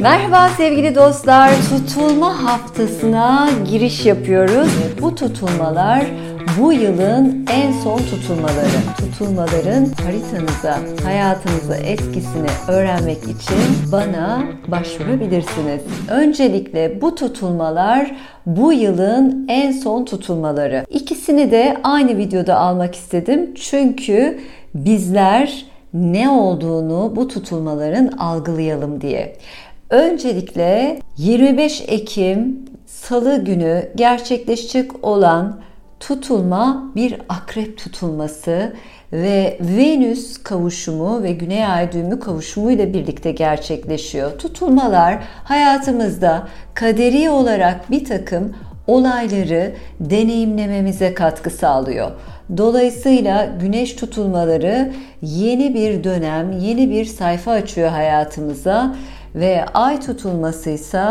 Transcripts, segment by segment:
Merhaba sevgili dostlar. Tutulma haftasına giriş yapıyoruz. Bu tutulmalar bu yılın en son tutulmaları. Tutulmaların haritanıza, hayatınıza etkisini öğrenmek için bana başvurabilirsiniz. Öncelikle bu tutulmalar bu yılın en son tutulmaları. İkisini de aynı videoda almak istedim. Çünkü bizler ne olduğunu bu tutulmaların algılayalım diye. Öncelikle 25 Ekim Salı günü gerçekleşecek olan tutulma bir akrep tutulması ve Venüs kavuşumu ve Güney Ay düğümü kavuşumu ile birlikte gerçekleşiyor. Tutulmalar hayatımızda kaderi olarak bir takım olayları deneyimlememize katkı sağlıyor. Dolayısıyla güneş tutulmaları yeni bir dönem, yeni bir sayfa açıyor hayatımıza ve ay tutulması ise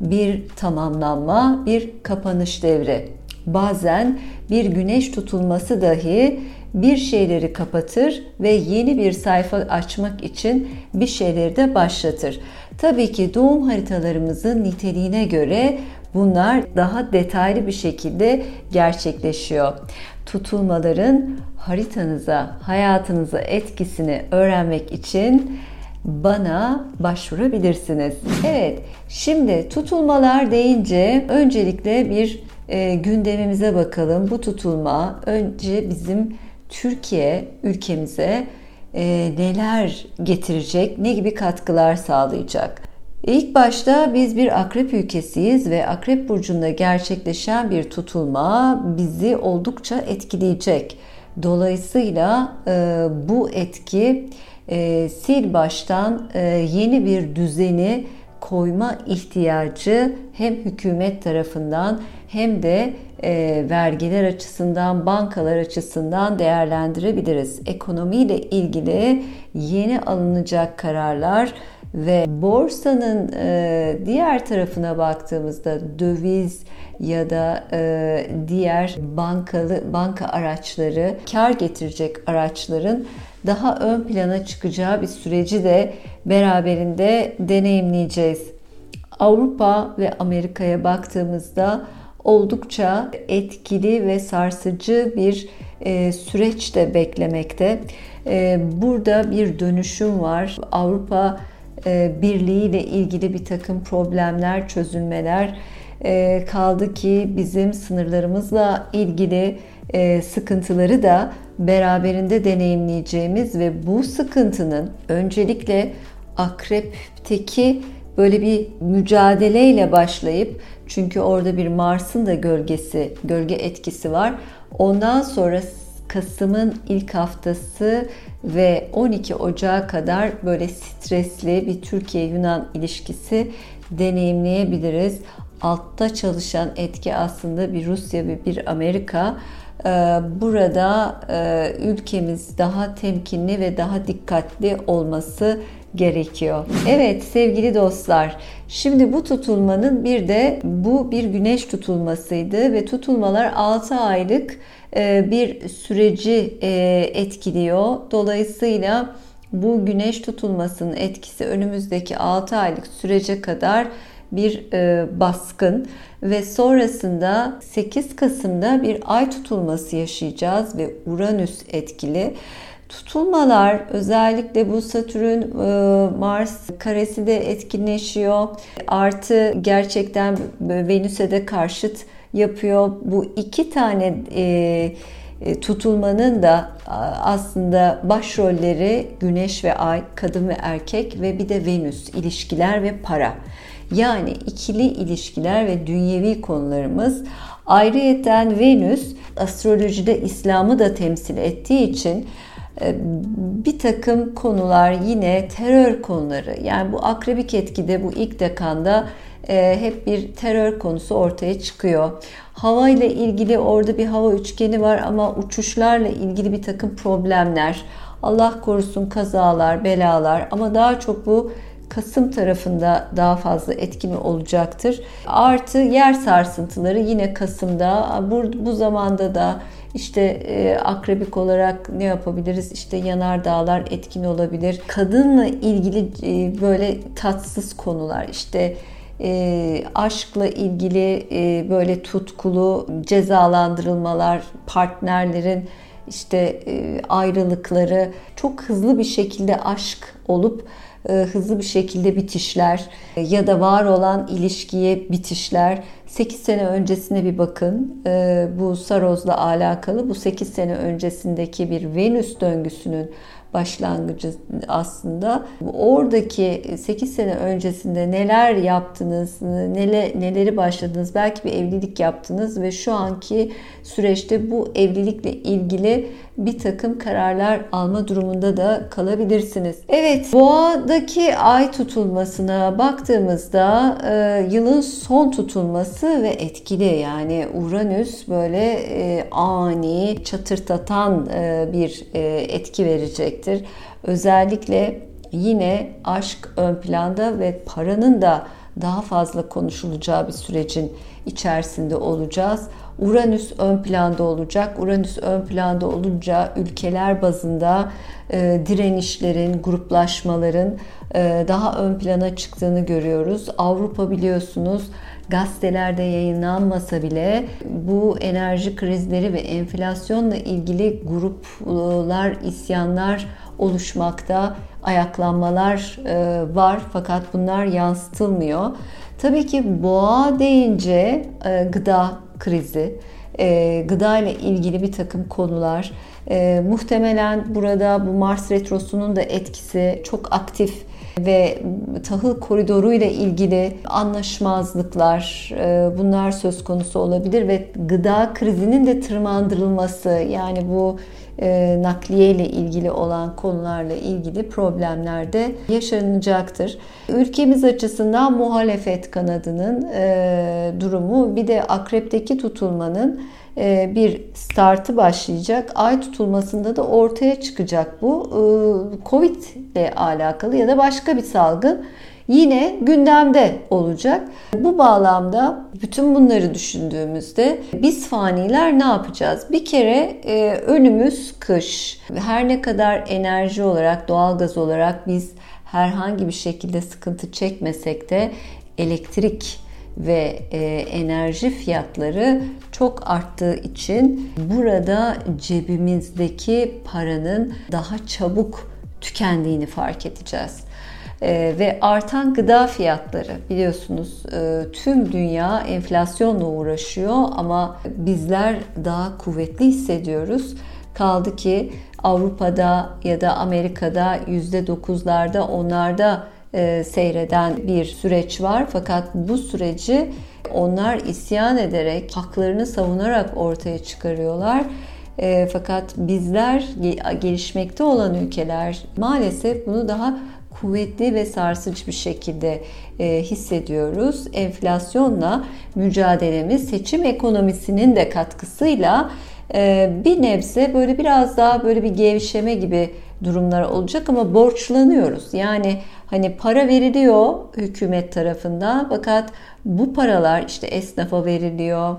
bir tamamlanma, bir kapanış devri. Bazen bir güneş tutulması dahi bir şeyleri kapatır ve yeni bir sayfa açmak için bir şeyleri de başlatır. Tabii ki doğum haritalarımızın niteliğine göre bunlar daha detaylı bir şekilde gerçekleşiyor. Tutulmaların haritanıza, hayatınıza etkisini öğrenmek için bana başvurabilirsiniz. Evet, şimdi tutulmalar deyince öncelikle bir e, gündemimize bakalım. Bu tutulma önce bizim Türkiye ülkemize e, neler getirecek, ne gibi katkılar sağlayacak? İlk başta biz bir akrep ülkesiyiz ve akrep burcunda gerçekleşen bir tutulma bizi oldukça etkileyecek. Dolayısıyla e, bu etki e, sil baştan e, yeni bir düzeni koyma ihtiyacı hem hükümet tarafından hem de e, vergiler açısından, bankalar açısından değerlendirebiliriz. Ekonomiyle ilgili yeni alınacak kararlar ve borsanın e, diğer tarafına baktığımızda döviz ya da e, diğer bankalı banka araçları kar getirecek araçların daha ön plana çıkacağı bir süreci de beraberinde deneyimleyeceğiz. Avrupa ve Amerika'ya baktığımızda oldukça etkili ve sarsıcı bir e, süreç de beklemekte. E, burada bir dönüşüm var. Avrupa e, Birliği ile ilgili bir takım problemler, çözülmeler e, kaldı ki bizim sınırlarımızla ilgili e, sıkıntıları da beraberinde deneyimleyeceğimiz ve bu sıkıntının öncelikle akrepteki böyle bir mücadeleyle başlayıp çünkü orada bir Mars'ın da gölgesi, gölge etkisi var. Ondan sonra Kasım'ın ilk haftası ve 12 Ocağı kadar böyle stresli bir Türkiye-Yunan ilişkisi deneyimleyebiliriz. Altta çalışan etki aslında bir Rusya ve bir Amerika. Ee, burada e, ülkemiz daha temkinli ve daha dikkatli olması gerekiyor. Evet sevgili dostlar, şimdi bu tutulmanın bir de bu bir güneş tutulmasıydı ve tutulmalar 6 aylık e, bir süreci e, etkiliyor. Dolayısıyla bu güneş tutulmasının etkisi önümüzdeki 6 aylık sürece kadar bir e, baskın ve sonrasında 8 Kasım'da bir ay tutulması yaşayacağız ve Uranüs etkili. Tutulmalar özellikle bu Satürn Mars karesi de etkinleşiyor. Artı gerçekten Venüs'e de karşıt yapıyor. Bu iki tane e, e, tutulmanın da aslında başrolleri Güneş ve Ay, kadın ve erkek ve bir de Venüs, ilişkiler ve para. Yani ikili ilişkiler ve dünyevi konularımız. Ayrıyeten Venüs astrolojide İslam'ı da temsil ettiği için e, bir takım konular yine terör konuları yani bu akrebik etkide bu ilk dekanda e, hep bir terör konusu ortaya çıkıyor. Hava ile ilgili orada bir hava üçgeni var ama uçuşlarla ilgili bir takım problemler, Allah korusun kazalar, belalar ama daha çok bu Kasım tarafında daha fazla etkili olacaktır. Artı yer sarsıntıları yine Kasım'da bu, bu zamanda da İşte e, akrebik olarak ne yapabiliriz? İşte yanar dağlar etkin olabilir. Kadınla ilgili e, böyle tatsız konular işte e, aşkla ilgili e, böyle tutkulu cezalandırılmalar, partnerlerin işte e, ayrılıkları çok hızlı bir şekilde aşk olup hızlı bir şekilde bitişler e, ya da var olan ilişkiye bitişler 8 sene öncesine bir bakın. E, bu Saroz'la alakalı bu 8 sene öncesindeki bir Venüs döngüsünün başlangıcı aslında. Oradaki 8 sene öncesinde neler yaptınız, neler, neleri başladınız, belki bir evlilik yaptınız ve şu anki süreçte bu evlilikle ilgili bir takım kararlar alma durumunda da kalabilirsiniz. Evet, boğadaki ay tutulmasına baktığımızda e, yılın son tutulması ve etkili yani Uranüs böyle e, ani, çatırtatan e, bir e, etki verecektir. Özellikle yine aşk ön planda ve paranın da daha fazla konuşulacağı bir sürecin içerisinde olacağız. Uranüs ön planda olacak. Uranüs ön planda olunca ülkeler bazında e, direnişlerin, gruplaşmaların e, daha ön plana çıktığını görüyoruz. Avrupa biliyorsunuz gazetelerde yayınlanmasa bile bu enerji krizleri ve enflasyonla ilgili gruplar, isyanlar oluşmakta, ayaklanmalar e, var fakat bunlar yansıtılmıyor. Tabii ki boğa deyince e, gıda krizi, e, gıda ile ilgili bir takım konular. Muhtemelen burada bu Mars retrosunun da etkisi çok aktif ve tahıl koridoru ile ilgili anlaşmazlıklar e, bunlar söz konusu olabilir ve gıda krizinin de tırmandırılması yani bu e, nakliye ile ilgili olan konularla ilgili problemler de yaşanacaktır. Ülkemiz açısından muhalefet kanadının e, durumu bir de akrepteki tutulmanın bir startı başlayacak. Ay tutulmasında da ortaya çıkacak bu. E, Covid ile alakalı ya da başka bir salgın yine gündemde olacak. Bu bağlamda bütün bunları düşündüğümüzde biz faniler ne yapacağız? Bir kere e, önümüz kış. Her ne kadar enerji olarak, doğalgaz olarak biz herhangi bir şekilde sıkıntı çekmesek de elektrik ve e, enerji fiyatları çok arttığı için burada cebimizdeki paranın daha çabuk tükendiğini fark edeceğiz. E, ve artan gıda fiyatları biliyorsunuz e, tüm dünya enflasyonla uğraşıyor ama bizler daha kuvvetli hissediyoruz. Kaldı ki Avrupa'da ya da Amerika'da %9'larda onlarda e, seyreden bir süreç var. Fakat bu süreci onlar isyan ederek, haklarını savunarak ortaya çıkarıyorlar. E, fakat bizler gelişmekte olan ülkeler maalesef bunu daha kuvvetli ve sarsıcı bir şekilde e, hissediyoruz. Enflasyonla mücadelemiz seçim ekonomisinin de katkısıyla e, bir nebze böyle biraz daha böyle bir gevşeme gibi durumlar olacak ama borçlanıyoruz. Yani hani para veriliyor hükümet tarafından fakat bu paralar işte esnafa veriliyor,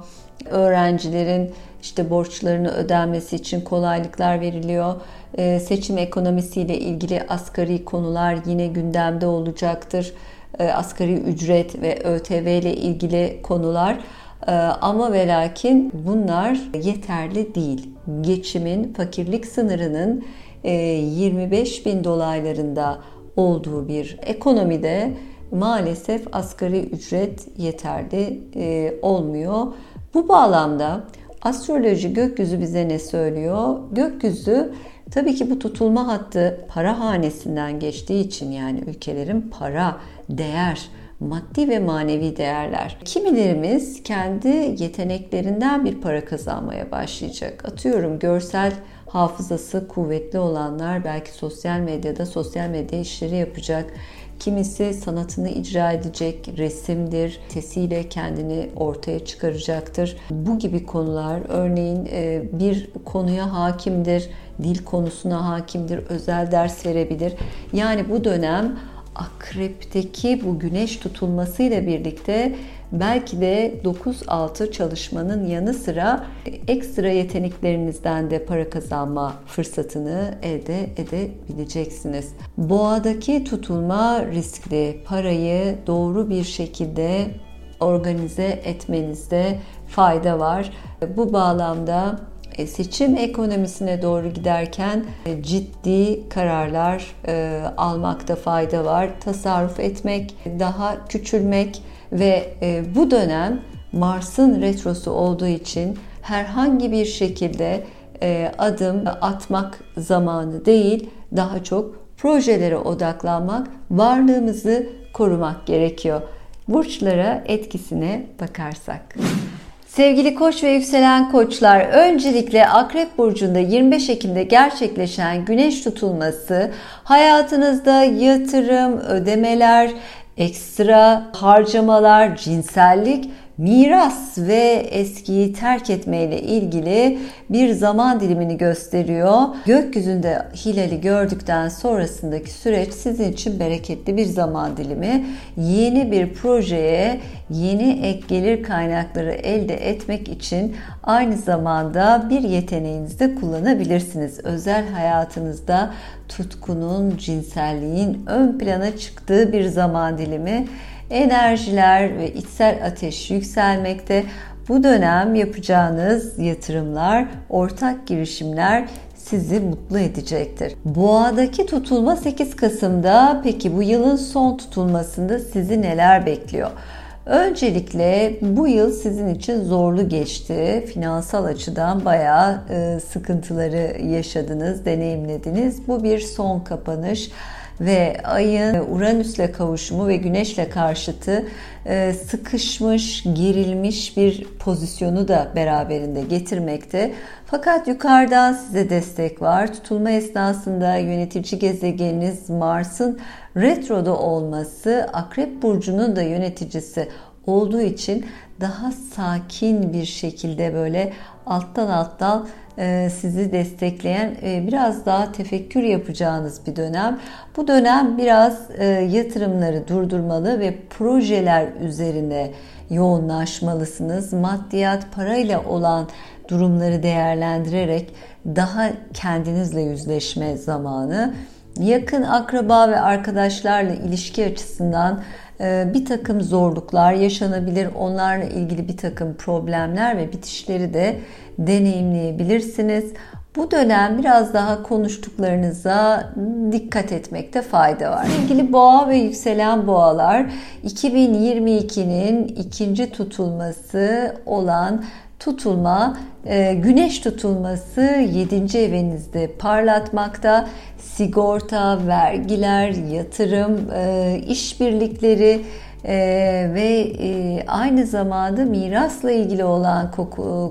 öğrencilerin işte borçlarını ödenmesi için kolaylıklar veriliyor. Ee, seçim ekonomisiyle ilgili asgari konular yine gündemde olacaktır. Ee, asgari ücret ve ÖTV ile ilgili konular. Ee, ama ve lakin bunlar yeterli değil. Geçimin, fakirlik sınırının 25 e, bin dolaylarında olduğu bir ekonomide maalesef asgari ücret yeterli e, olmuyor. Bu bağlamda astroloji gökyüzü bize ne söylüyor? Gökyüzü tabii ki bu tutulma hattı para hanesinden geçtiği için yani ülkelerin para, değer, maddi ve manevi değerler. Kimilerimiz kendi yeteneklerinden bir para kazanmaya başlayacak. Atıyorum görsel hafızası kuvvetli olanlar belki sosyal medyada sosyal medya işleri yapacak. Kimisi sanatını icra edecek, resimdir, sesiyle kendini ortaya çıkaracaktır. Bu gibi konular örneğin e, bir konuya hakimdir, dil konusuna hakimdir, özel ders verebilir. Yani bu dönem akrepteki bu güneş tutulmasıyla birlikte belki de 9-6 çalışmanın yanı sıra ekstra yeteneklerinizden de para kazanma fırsatını elde edebileceksiniz. Boğadaki tutulma riskli. Parayı doğru bir şekilde organize etmenizde fayda var. Bu bağlamda seçim ekonomisine doğru giderken e, ciddi kararlar e, almakta fayda var. Tasarruf etmek, daha küçülmek ve bu dönem Mars'ın retrosu olduğu için herhangi bir şekilde adım atmak zamanı değil, daha çok projelere odaklanmak, varlığımızı korumak gerekiyor. Burçlara etkisine bakarsak. Sevgili koç ve yükselen koçlar, öncelikle Akrep Burcu'nda 25 Ekim'de gerçekleşen güneş tutulması hayatınızda yatırım, ödemeler, ekstra harcamalar, cinsellik miras ve eskiyi terk etmeyle ilgili bir zaman dilimini gösteriyor. Gökyüzünde hilali gördükten sonrasındaki süreç sizin için bereketli bir zaman dilimi. Yeni bir projeye yeni ek gelir kaynakları elde etmek için aynı zamanda bir yeteneğinizi de kullanabilirsiniz. Özel hayatınızda tutkunun, cinselliğin ön plana çıktığı bir zaman dilimi enerjiler ve içsel ateş yükselmekte. Bu dönem yapacağınız yatırımlar, ortak girişimler sizi mutlu edecektir. Boğadaki tutulma 8 Kasım'da peki bu yılın son tutulmasında sizi neler bekliyor? Öncelikle bu yıl sizin için zorlu geçti. Finansal açıdan bayağı e, sıkıntıları yaşadınız, deneyimlediniz. Bu bir son kapanış ve ayın Uranüs'le kavuşumu ve Güneş'le karşıtı e, sıkışmış, gerilmiş bir pozisyonu da beraberinde getirmekte. Fakat yukarıdan size destek var. Tutulma esnasında yönetici gezegeniniz Mars'ın retroda olması Akrep burcunun da yöneticisi olduğu için daha sakin bir şekilde böyle alttan alttan e, sizi destekleyen e, biraz daha tefekkür yapacağınız bir dönem. Bu dönem biraz e, yatırımları durdurmalı ve projeler üzerine yoğunlaşmalısınız. Maddiyat parayla olan durumları değerlendirerek daha kendinizle yüzleşme zamanı. Yakın akraba ve arkadaşlarla ilişki açısından bir takım zorluklar yaşanabilir. Onlarla ilgili bir takım problemler ve bitişleri de deneyimleyebilirsiniz. Bu dönem biraz daha konuştuklarınıza dikkat etmekte fayda var. Sevgili boğa ve yükselen boğalar 2022'nin ikinci tutulması olan tutulma e, güneş tutulması 7. evinizde parlatmakta. Sigorta, vergiler, yatırım, e, işbirlikleri, ee, ve e, aynı zamanda mirasla ilgili olan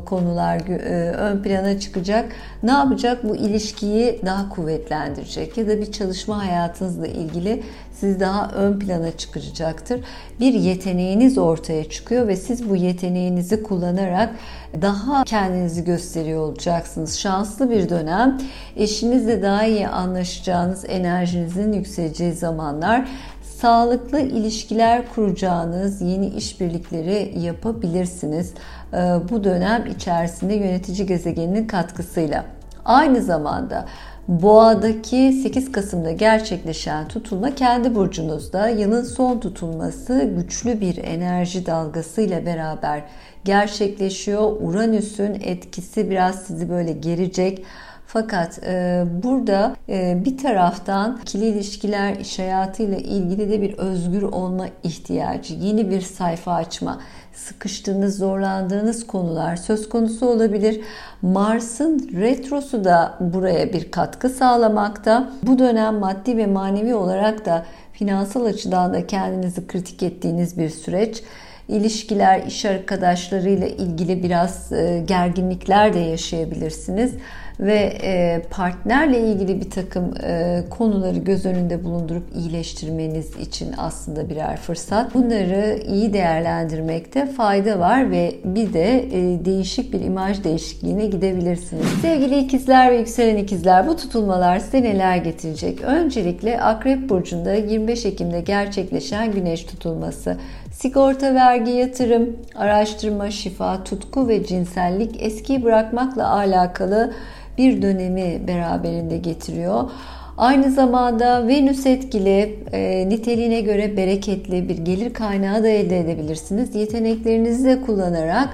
konular e, ön plana çıkacak. Ne yapacak? Bu ilişkiyi daha kuvvetlendirecek ya da bir çalışma hayatınızla ilgili siz daha ön plana çıkacaktır. Bir yeteneğiniz ortaya çıkıyor ve siz bu yeteneğinizi kullanarak daha kendinizi gösteriyor olacaksınız. Şanslı bir dönem. Eşinizle daha iyi anlaşacağınız, enerjinizin yükseleceği zamanlar sağlıklı ilişkiler kuracağınız yeni işbirlikleri yapabilirsiniz. Ee, bu dönem içerisinde yönetici gezegeninin katkısıyla. Aynı zamanda Boğa'daki 8 Kasım'da gerçekleşen tutulma kendi burcunuzda yılın son tutulması güçlü bir enerji dalgasıyla beraber gerçekleşiyor. Uranüs'ün etkisi biraz sizi böyle gerecek. Fakat e, burada e, bir taraftan ikili ilişkiler, iş hayatıyla ilgili de bir özgür olma ihtiyacı, yeni bir sayfa açma, sıkıştığınız, zorlandığınız konular söz konusu olabilir. Mars'ın retrosu da buraya bir katkı sağlamakta. Bu dönem maddi ve manevi olarak da finansal açıdan da kendinizi kritik ettiğiniz bir süreç ilişkiler, iş arkadaşlarıyla ilgili biraz e, gerginlikler de yaşayabilirsiniz. Ve e, partnerle ilgili bir takım e, konuları göz önünde bulundurup iyileştirmeniz için aslında birer fırsat. Bunları iyi değerlendirmekte fayda var ve bir de e, değişik bir imaj değişikliğine gidebilirsiniz. Sevgili ikizler ve yükselen ikizler bu tutulmalar size neler getirecek? Öncelikle Akrep Burcu'nda 25 Ekim'de gerçekleşen güneş tutulması. Sigorta, vergi, yatırım, araştırma, şifa, tutku ve cinsellik eskiyi bırakmakla alakalı bir dönemi beraberinde getiriyor. Aynı zamanda Venüs etkili, e, niteliğine göre bereketli bir gelir kaynağı da elde edebilirsiniz. Yeteneklerinizi de kullanarak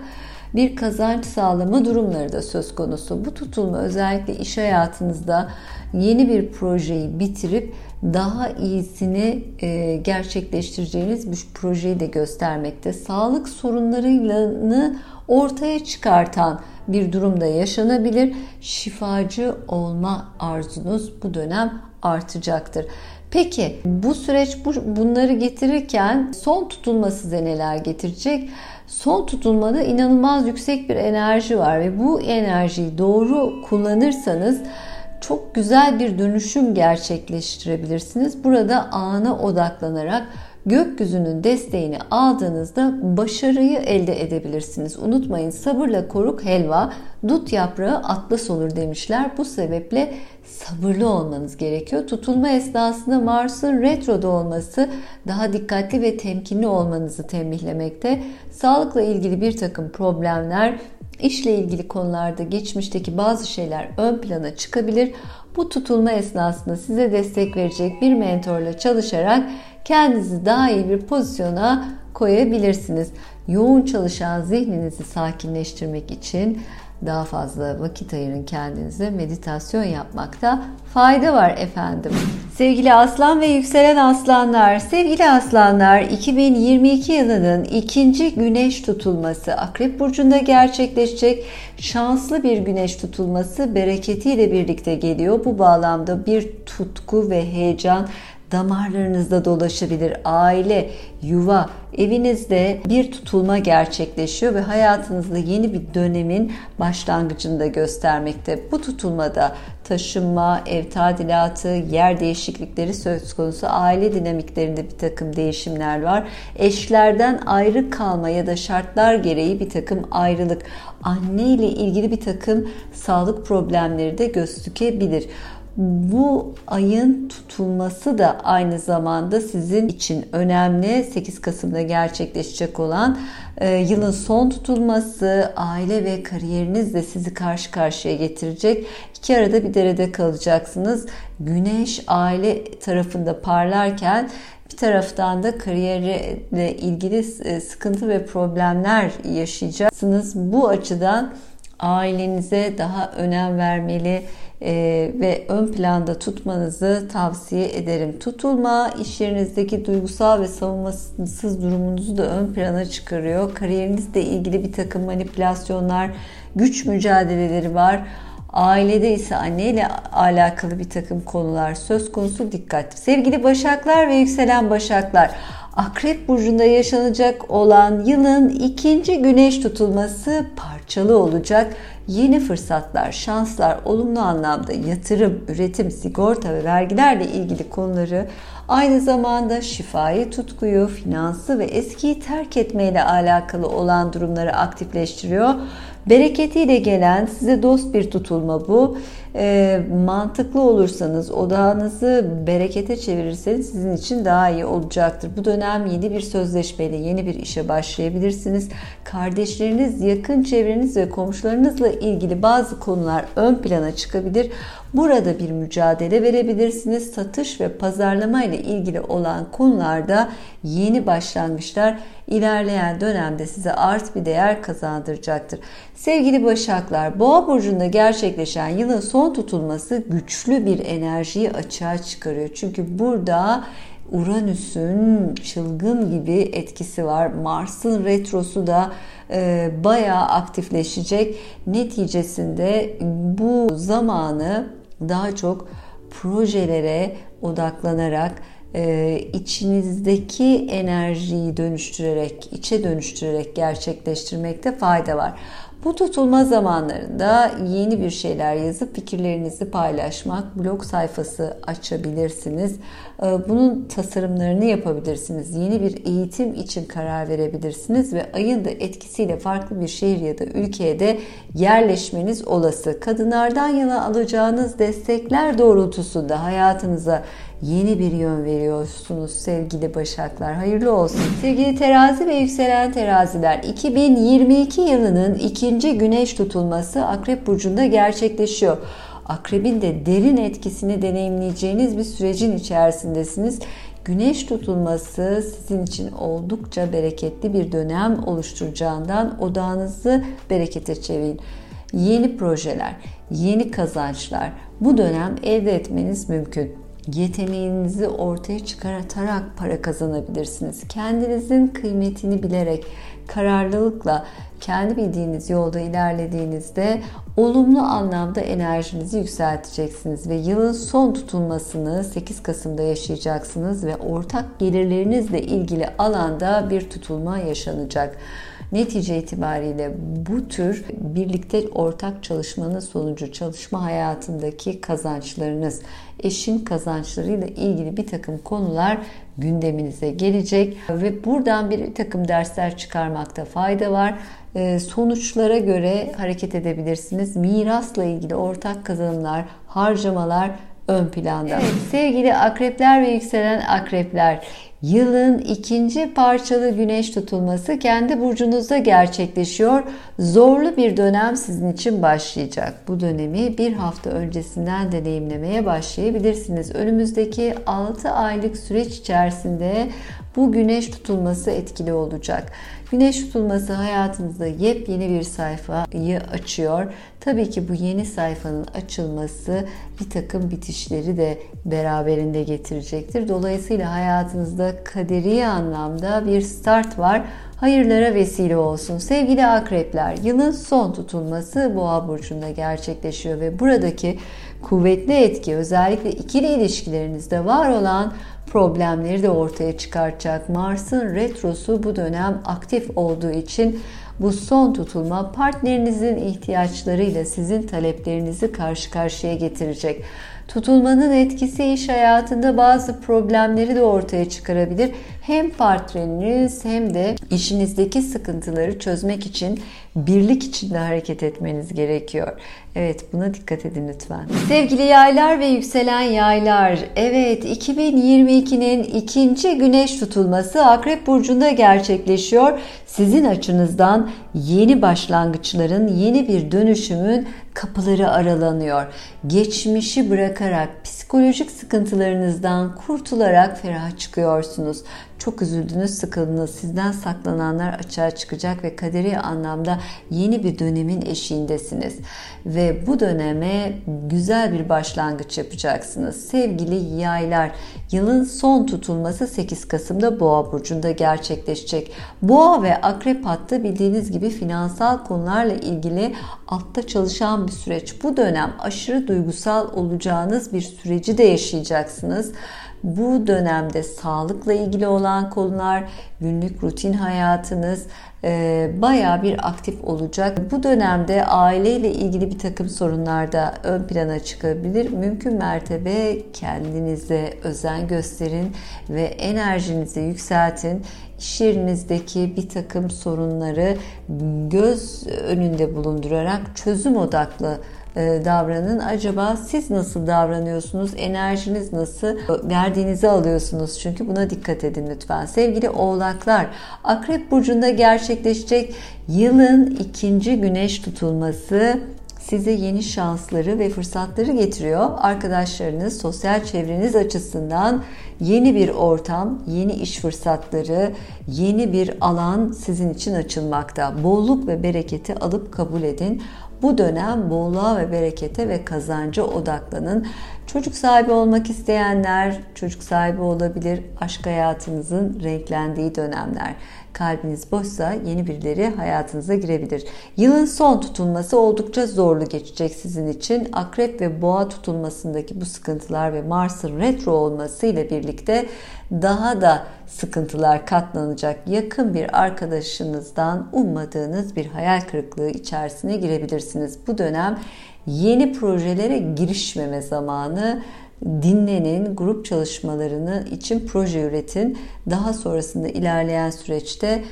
bir kazanç sağlama durumları da söz konusu. Bu tutulma özellikle iş hayatınızda yeni bir projeyi bitirip daha iyisini e, gerçekleştireceğiniz bir projeyi de göstermekte. Sağlık sorunlarını ortaya çıkartan bir durumda yaşanabilir. Şifacı olma arzunuz bu dönem artacaktır. Peki bu süreç bu, bunları getirirken son tutulması size neler getirecek? Son tutulmada inanılmaz yüksek bir enerji var ve bu enerjiyi doğru kullanırsanız çok güzel bir dönüşüm gerçekleştirebilirsiniz. Burada ana odaklanarak gökyüzünün desteğini aldığınızda başarıyı elde edebilirsiniz. Unutmayın sabırla koruk helva, dut yaprağı atlas olur demişler. Bu sebeple sabırlı olmanız gerekiyor. Tutulma esnasında Mars'ın retroda olması daha dikkatli ve temkinli olmanızı tembihlemekte. Sağlıkla ilgili bir takım problemler İşle ilgili konularda geçmişteki bazı şeyler ön plana çıkabilir. Bu tutulma esnasında size destek verecek bir mentorla çalışarak kendinizi daha iyi bir pozisyona koyabilirsiniz. Yoğun çalışan zihninizi sakinleştirmek için daha fazla vakit ayırın kendinize. Meditasyon yapmakta fayda var efendim. Sevgili aslan ve yükselen aslanlar, sevgili aslanlar 2022 yılının ikinci güneş tutulması Akrep Burcu'nda gerçekleşecek şanslı bir güneş tutulması bereketiyle birlikte geliyor. Bu bağlamda bir tutku ve heyecan damarlarınızda dolaşabilir. Aile, yuva, evinizde bir tutulma gerçekleşiyor ve hayatınızda yeni bir dönemin başlangıcını da göstermekte. Bu tutulmada taşınma, ev tadilatı, yer değişiklikleri söz konusu. Aile dinamiklerinde bir takım değişimler var. Eşlerden ayrı kalma ya da şartlar gereği bir takım ayrılık. Anne ile ilgili bir takım sağlık problemleri de gözükebilir bu ayın tutulması da aynı zamanda sizin için önemli. 8 Kasım'da gerçekleşecek olan e, yılın son tutulması, aile ve kariyeriniz de sizi karşı karşıya getirecek. İki arada bir derede kalacaksınız. Güneş aile tarafında parlarken bir taraftan da kariyerle ilgili e, sıkıntı ve problemler yaşayacaksınız. Bu açıdan ailenize daha önem vermeli e, ve ön planda tutmanızı tavsiye ederim. Tutulma iş yerinizdeki duygusal ve savunmasız durumunuzu da ön plana çıkarıyor. Kariyerinizle ilgili bir takım manipülasyonlar, güç mücadeleleri var. Ailede ise anneyle alakalı bir takım konular söz konusu dikkat. Sevgili Başaklar ve yükselen Başaklar, Akrep Burcu'nda yaşanacak olan yılın ikinci güneş tutulması parçalı olacak. Yeni fırsatlar, şanslar, olumlu anlamda yatırım, üretim, sigorta ve vergilerle ilgili konuları aynı zamanda şifayı, tutkuyu, finansı ve eskiyi terk etmeyle alakalı olan durumları aktifleştiriyor. Bereketiyle gelen size dost bir tutulma bu. E, mantıklı olursanız, odağınızı berekete çevirirseniz sizin için daha iyi olacaktır. Bu dönem yeni bir sözleşmeyle yeni bir işe başlayabilirsiniz. Kardeşleriniz, yakın çevreniz ve komşularınızla ilgili bazı konular ön plana çıkabilir. Burada bir mücadele verebilirsiniz. Satış ve pazarlama ile ilgili olan konularda yeni başlangıçlar ilerleyen dönemde size art bir değer kazandıracaktır. Sevgili Başaklar, Boğa burcunda gerçekleşen yılın son tutulması güçlü bir enerjiyi açığa çıkarıyor. Çünkü burada Uranüs'ün çılgın gibi etkisi var. Mars'ın retrosu da e, bayağı aktifleşecek. Neticesinde bu zamanı daha çok projelere odaklanarak e, içinizdeki enerjiyi dönüştürerek, içe dönüştürerek gerçekleştirmekte fayda var. Bu tutulma zamanlarında yeni bir şeyler yazıp fikirlerinizi paylaşmak, blog sayfası açabilirsiniz. Ee, bunun tasarımlarını yapabilirsiniz. Yeni bir eğitim için karar verebilirsiniz ve ayın da etkisiyle farklı bir şehir ya da ülkeye de yerleşmeniz olası. Kadınlardan yana alacağınız destekler doğrultusunda hayatınıza yeni bir yön veriyorsunuz sevgili Başaklar. Hayırlı olsun. Sevgili terazi ve yükselen teraziler 2022 yılının ikinci güneş tutulması Akrep Burcu'nda gerçekleşiyor. Akrebin de derin etkisini deneyimleyeceğiniz bir sürecin içerisindesiniz. Güneş tutulması sizin için oldukça bereketli bir dönem oluşturacağından odağınızı berekete çevirin. Yeni projeler, yeni kazançlar bu dönem elde etmeniz mümkün yeteneğinizi ortaya çıkartarak para kazanabilirsiniz. Kendinizin kıymetini bilerek, kararlılıkla kendi bildiğiniz yolda ilerlediğinizde olumlu anlamda enerjinizi yükselteceksiniz ve yılın son tutulmasını 8 Kasım'da yaşayacaksınız ve ortak gelirlerinizle ilgili alanda bir tutulma yaşanacak. Netice itibariyle bu tür birlikte ortak çalışmanın sonucu çalışma hayatındaki kazançlarınız, eşin kazançlarıyla ilgili bir takım konular gündeminize gelecek ve buradan bir takım dersler çıkarmakta fayda var. Ee, sonuçlara göre hareket edebilirsiniz. Mirasla ilgili ortak kazanımlar, harcamalar ön planda. Evet, sevgili akrepler ve yükselen akrepler, Yılın ikinci parçalı güneş tutulması kendi burcunuzda gerçekleşiyor. Zorlu bir dönem sizin için başlayacak. Bu dönemi bir hafta öncesinden deneyimlemeye başlayabilirsiniz. Önümüzdeki 6 aylık süreç içerisinde bu güneş tutulması etkili olacak. Güneş tutulması hayatınızda yepyeni bir sayfayı açıyor. Tabii ki bu yeni sayfanın açılması bir takım bitişleri de beraberinde getirecektir. Dolayısıyla hayatınızda kaderi anlamda bir start var. Hayırlara vesile olsun. Sevgili akrepler, yılın son tutulması Boğa burcunda gerçekleşiyor ve buradaki kuvvetli etki özellikle ikili ilişkilerinizde var olan problemleri de ortaya çıkartacak. Mars'ın retrosu bu dönem aktif olduğu için bu son tutulma partnerinizin ihtiyaçlarıyla sizin taleplerinizi karşı karşıya getirecek. Tutulmanın etkisi iş hayatında bazı problemleri de ortaya çıkarabilir. Hem partneriniz hem de işinizdeki sıkıntıları çözmek için birlik içinde hareket etmeniz gerekiyor. Evet buna dikkat edin lütfen. Sevgili yaylar ve yükselen yaylar. Evet 2022'nin ikinci güneş tutulması Akrep Burcu'nda gerçekleşiyor. Sizin açınızdan yeni başlangıçların, yeni bir dönüşümün kapıları aralanıyor. Geçmişi bırakarak psikolojik sıkıntılarınızdan kurtularak ferah çıkıyorsunuz. Çok üzüldünüz, sıkıldınız. Sizden saklananlar açığa çıkacak ve kaderi anlamda yeni bir dönemin eşiğindesiniz. Ve bu döneme güzel bir başlangıç yapacaksınız. Sevgili yaylar, yılın son tutulması 8 Kasım'da Boğa burcunda gerçekleşecek. Boğa ve Akrep hattı bildiğiniz gibi finansal konularla ilgili altta çalışan bir süreç. Bu dönem aşırı duygusal olacağınız bir süreci de yaşayacaksınız. Bu dönemde sağlıkla ilgili olan konular, günlük rutin hayatınız baya bir aktif olacak. Bu dönemde aileyle ilgili bir takım sorunlar da ön plana çıkabilir. Mümkün mertebe kendinize özen gösterin ve enerjinizi yükseltin iş yerinizdeki bir takım sorunları göz önünde bulundurarak çözüm odaklı e, davranın. Acaba siz nasıl davranıyorsunuz? Enerjiniz nasıl? Verdiğinizi alıyorsunuz çünkü buna dikkat edin lütfen. Sevgili oğlaklar, Akrep Burcu'nda gerçekleşecek yılın ikinci güneş tutulması size yeni şansları ve fırsatları getiriyor. Arkadaşlarınız, sosyal çevreniz açısından yeni bir ortam, yeni iş fırsatları, yeni bir alan sizin için açılmakta. Bolluk ve bereketi alıp kabul edin. Bu dönem bolluğa ve berekete ve kazanca odaklanın. Çocuk sahibi olmak isteyenler çocuk sahibi olabilir. Aşk hayatınızın renklendiği dönemler. Kalbiniz boşsa yeni birileri hayatınıza girebilir. Yılın son tutulması oldukça zorlu geçecek sizin için. Akrep ve boğa tutulmasındaki bu sıkıntılar ve Mars'ın retro olması ile birlikte daha da sıkıntılar katlanacak yakın bir arkadaşınızdan ummadığınız bir hayal kırıklığı içerisine girebilirsiniz. Bu dönem yeni projelere girişmeme zamanı dinlenin, grup çalışmalarını için proje üretin. Daha sonrasında ilerleyen süreçte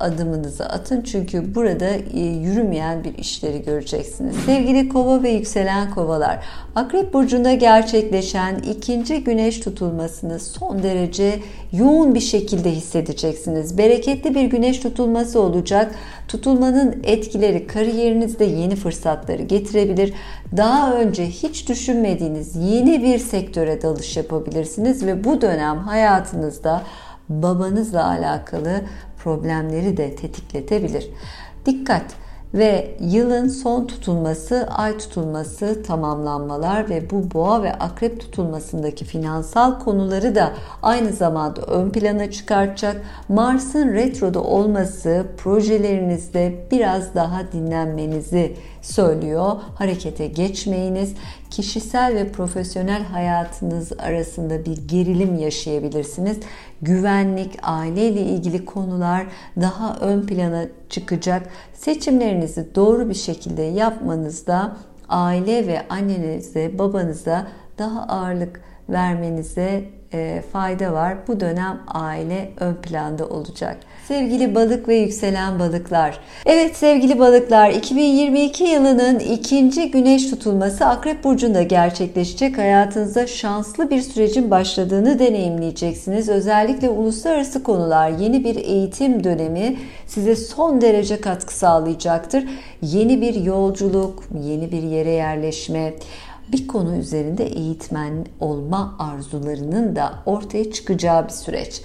adımınızı atın. Çünkü burada e, yürümeyen bir işleri göreceksiniz. Sevgili kova ve yükselen kovalar, Akrep Burcu'nda gerçekleşen ikinci güneş tutulmasını son derece yoğun bir şekilde hissedeceksiniz. Bereketli bir güneş tutulması olacak. Tutulmanın etkileri kariyerinizde yeni fırsatları getirebilir. Daha önce hiç düşünmediğiniz yeni bir sektöre dalış yapabilirsiniz ve bu dönem hayatınızda babanızla alakalı problemleri de tetikletebilir. Dikkat! ve yılın son tutulması, ay tutulması, tamamlanmalar ve bu boğa ve akrep tutulmasındaki finansal konuları da aynı zamanda ön plana çıkartacak. Mars'ın retroda olması projelerinizde biraz daha dinlenmenizi söylüyor. Harekete geçmeyiniz. Kişisel ve profesyonel hayatınız arasında bir gerilim yaşayabilirsiniz. Güvenlik, aile ile ilgili konular daha ön plana çıkacak. Seçimlerinizi doğru bir şekilde yapmanızda aile ve annenize, babanıza daha ağırlık vermenize e, fayda var. Bu dönem aile ön planda olacak. Sevgili balık ve yükselen balıklar. Evet sevgili balıklar 2022 yılının ikinci güneş tutulması Akrep Burcu'nda gerçekleşecek. Hayatınızda şanslı bir sürecin başladığını deneyimleyeceksiniz. Özellikle uluslararası konular, yeni bir eğitim dönemi size son derece katkı sağlayacaktır. Yeni bir yolculuk, yeni bir yere yerleşme, bir konu üzerinde eğitmen olma arzularının da ortaya çıkacağı bir süreç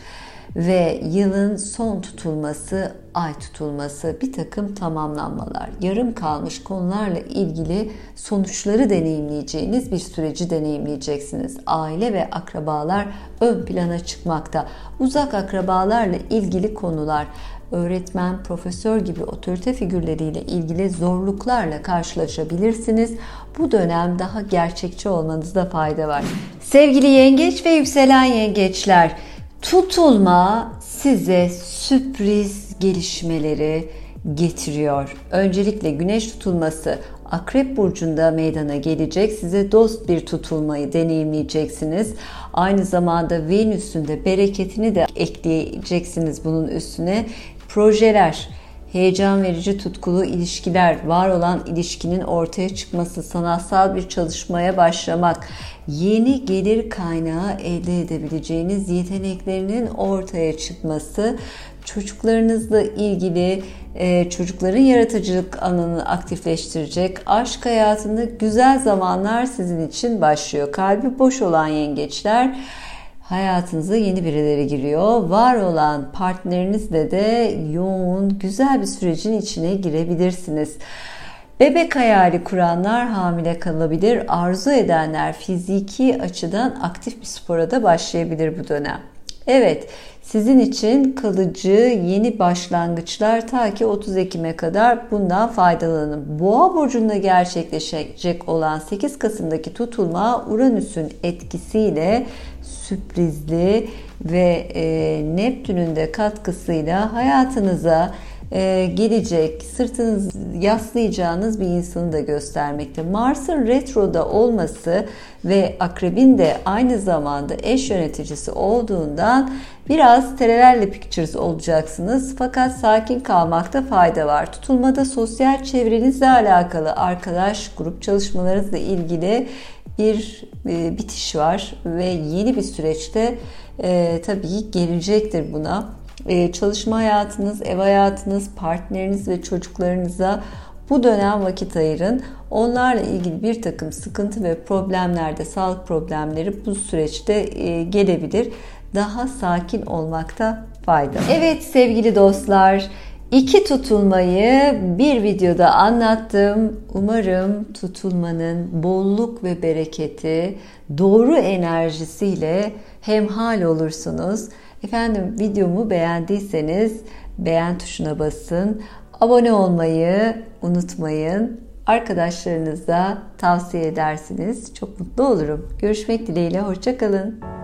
ve yılın son tutulması, ay tutulması, bir takım tamamlanmalar, yarım kalmış konularla ilgili sonuçları deneyimleyeceğiniz bir süreci deneyimleyeceksiniz. Aile ve akrabalar ön plana çıkmakta. Uzak akrabalarla ilgili konular, öğretmen, profesör gibi otorite figürleriyle ilgili zorluklarla karşılaşabilirsiniz. Bu dönem daha gerçekçi olmanızda fayda var. Sevgili yengeç ve yükselen yengeçler, tutulma size sürpriz gelişmeleri getiriyor. Öncelikle güneş tutulması Akrep burcunda meydana gelecek. Size dost bir tutulmayı deneyimleyeceksiniz. Aynı zamanda Venüs'ün de bereketini de ekleyeceksiniz bunun üstüne projeler, heyecan verici tutkulu ilişkiler, var olan ilişkinin ortaya çıkması, sanatsal bir çalışmaya başlamak, yeni gelir kaynağı elde edebileceğiniz yeteneklerinin ortaya çıkması, çocuklarınızla ilgili e, çocukların yaratıcılık alanını aktifleştirecek, aşk hayatında güzel zamanlar sizin için başlıyor. Kalbi boş olan yengeçler hayatınıza yeni birileri giriyor. Var olan partnerinizle de yoğun, güzel bir sürecin içine girebilirsiniz. Bebek hayali kuranlar hamile kalabilir. Arzu edenler fiziki açıdan aktif bir spora da başlayabilir bu dönem. Evet, sizin için kalıcı yeni başlangıçlar ta ki 30 Ekim'e kadar bundan faydalanın. Boğa burcunda gerçekleşecek olan 8 Kasım'daki tutulma Uranüs'ün etkisiyle sürprizli ve e, Neptün'ün de katkısıyla hayatınıza e, gelecek, sırtınız yaslayacağınız bir insanı da göstermekte. Mars'ın retroda olması ve akrebin de aynı zamanda eş yöneticisi olduğundan biraz terelelle pictures olacaksınız. Fakat sakin kalmakta fayda var. Tutulmada sosyal çevrenizle alakalı arkadaş, grup çalışmalarınızla ilgili bir e, bitiş var ve yeni bir süreçte e, tabii gelecektir buna. E, çalışma hayatınız, ev hayatınız, partneriniz ve çocuklarınıza bu dönem vakit ayırın. Onlarla ilgili bir takım sıkıntı ve problemlerde, sağlık problemleri bu süreçte e, gelebilir. Daha sakin olmakta fayda. Evet sevgili dostlar, İki tutulmayı bir videoda anlattım. Umarım tutulmanın bolluk ve bereketi doğru enerjisiyle hemhal olursunuz. Efendim videomu beğendiyseniz beğen tuşuna basın. Abone olmayı unutmayın. Arkadaşlarınıza tavsiye edersiniz. Çok mutlu olurum. Görüşmek dileğiyle. Hoşçakalın.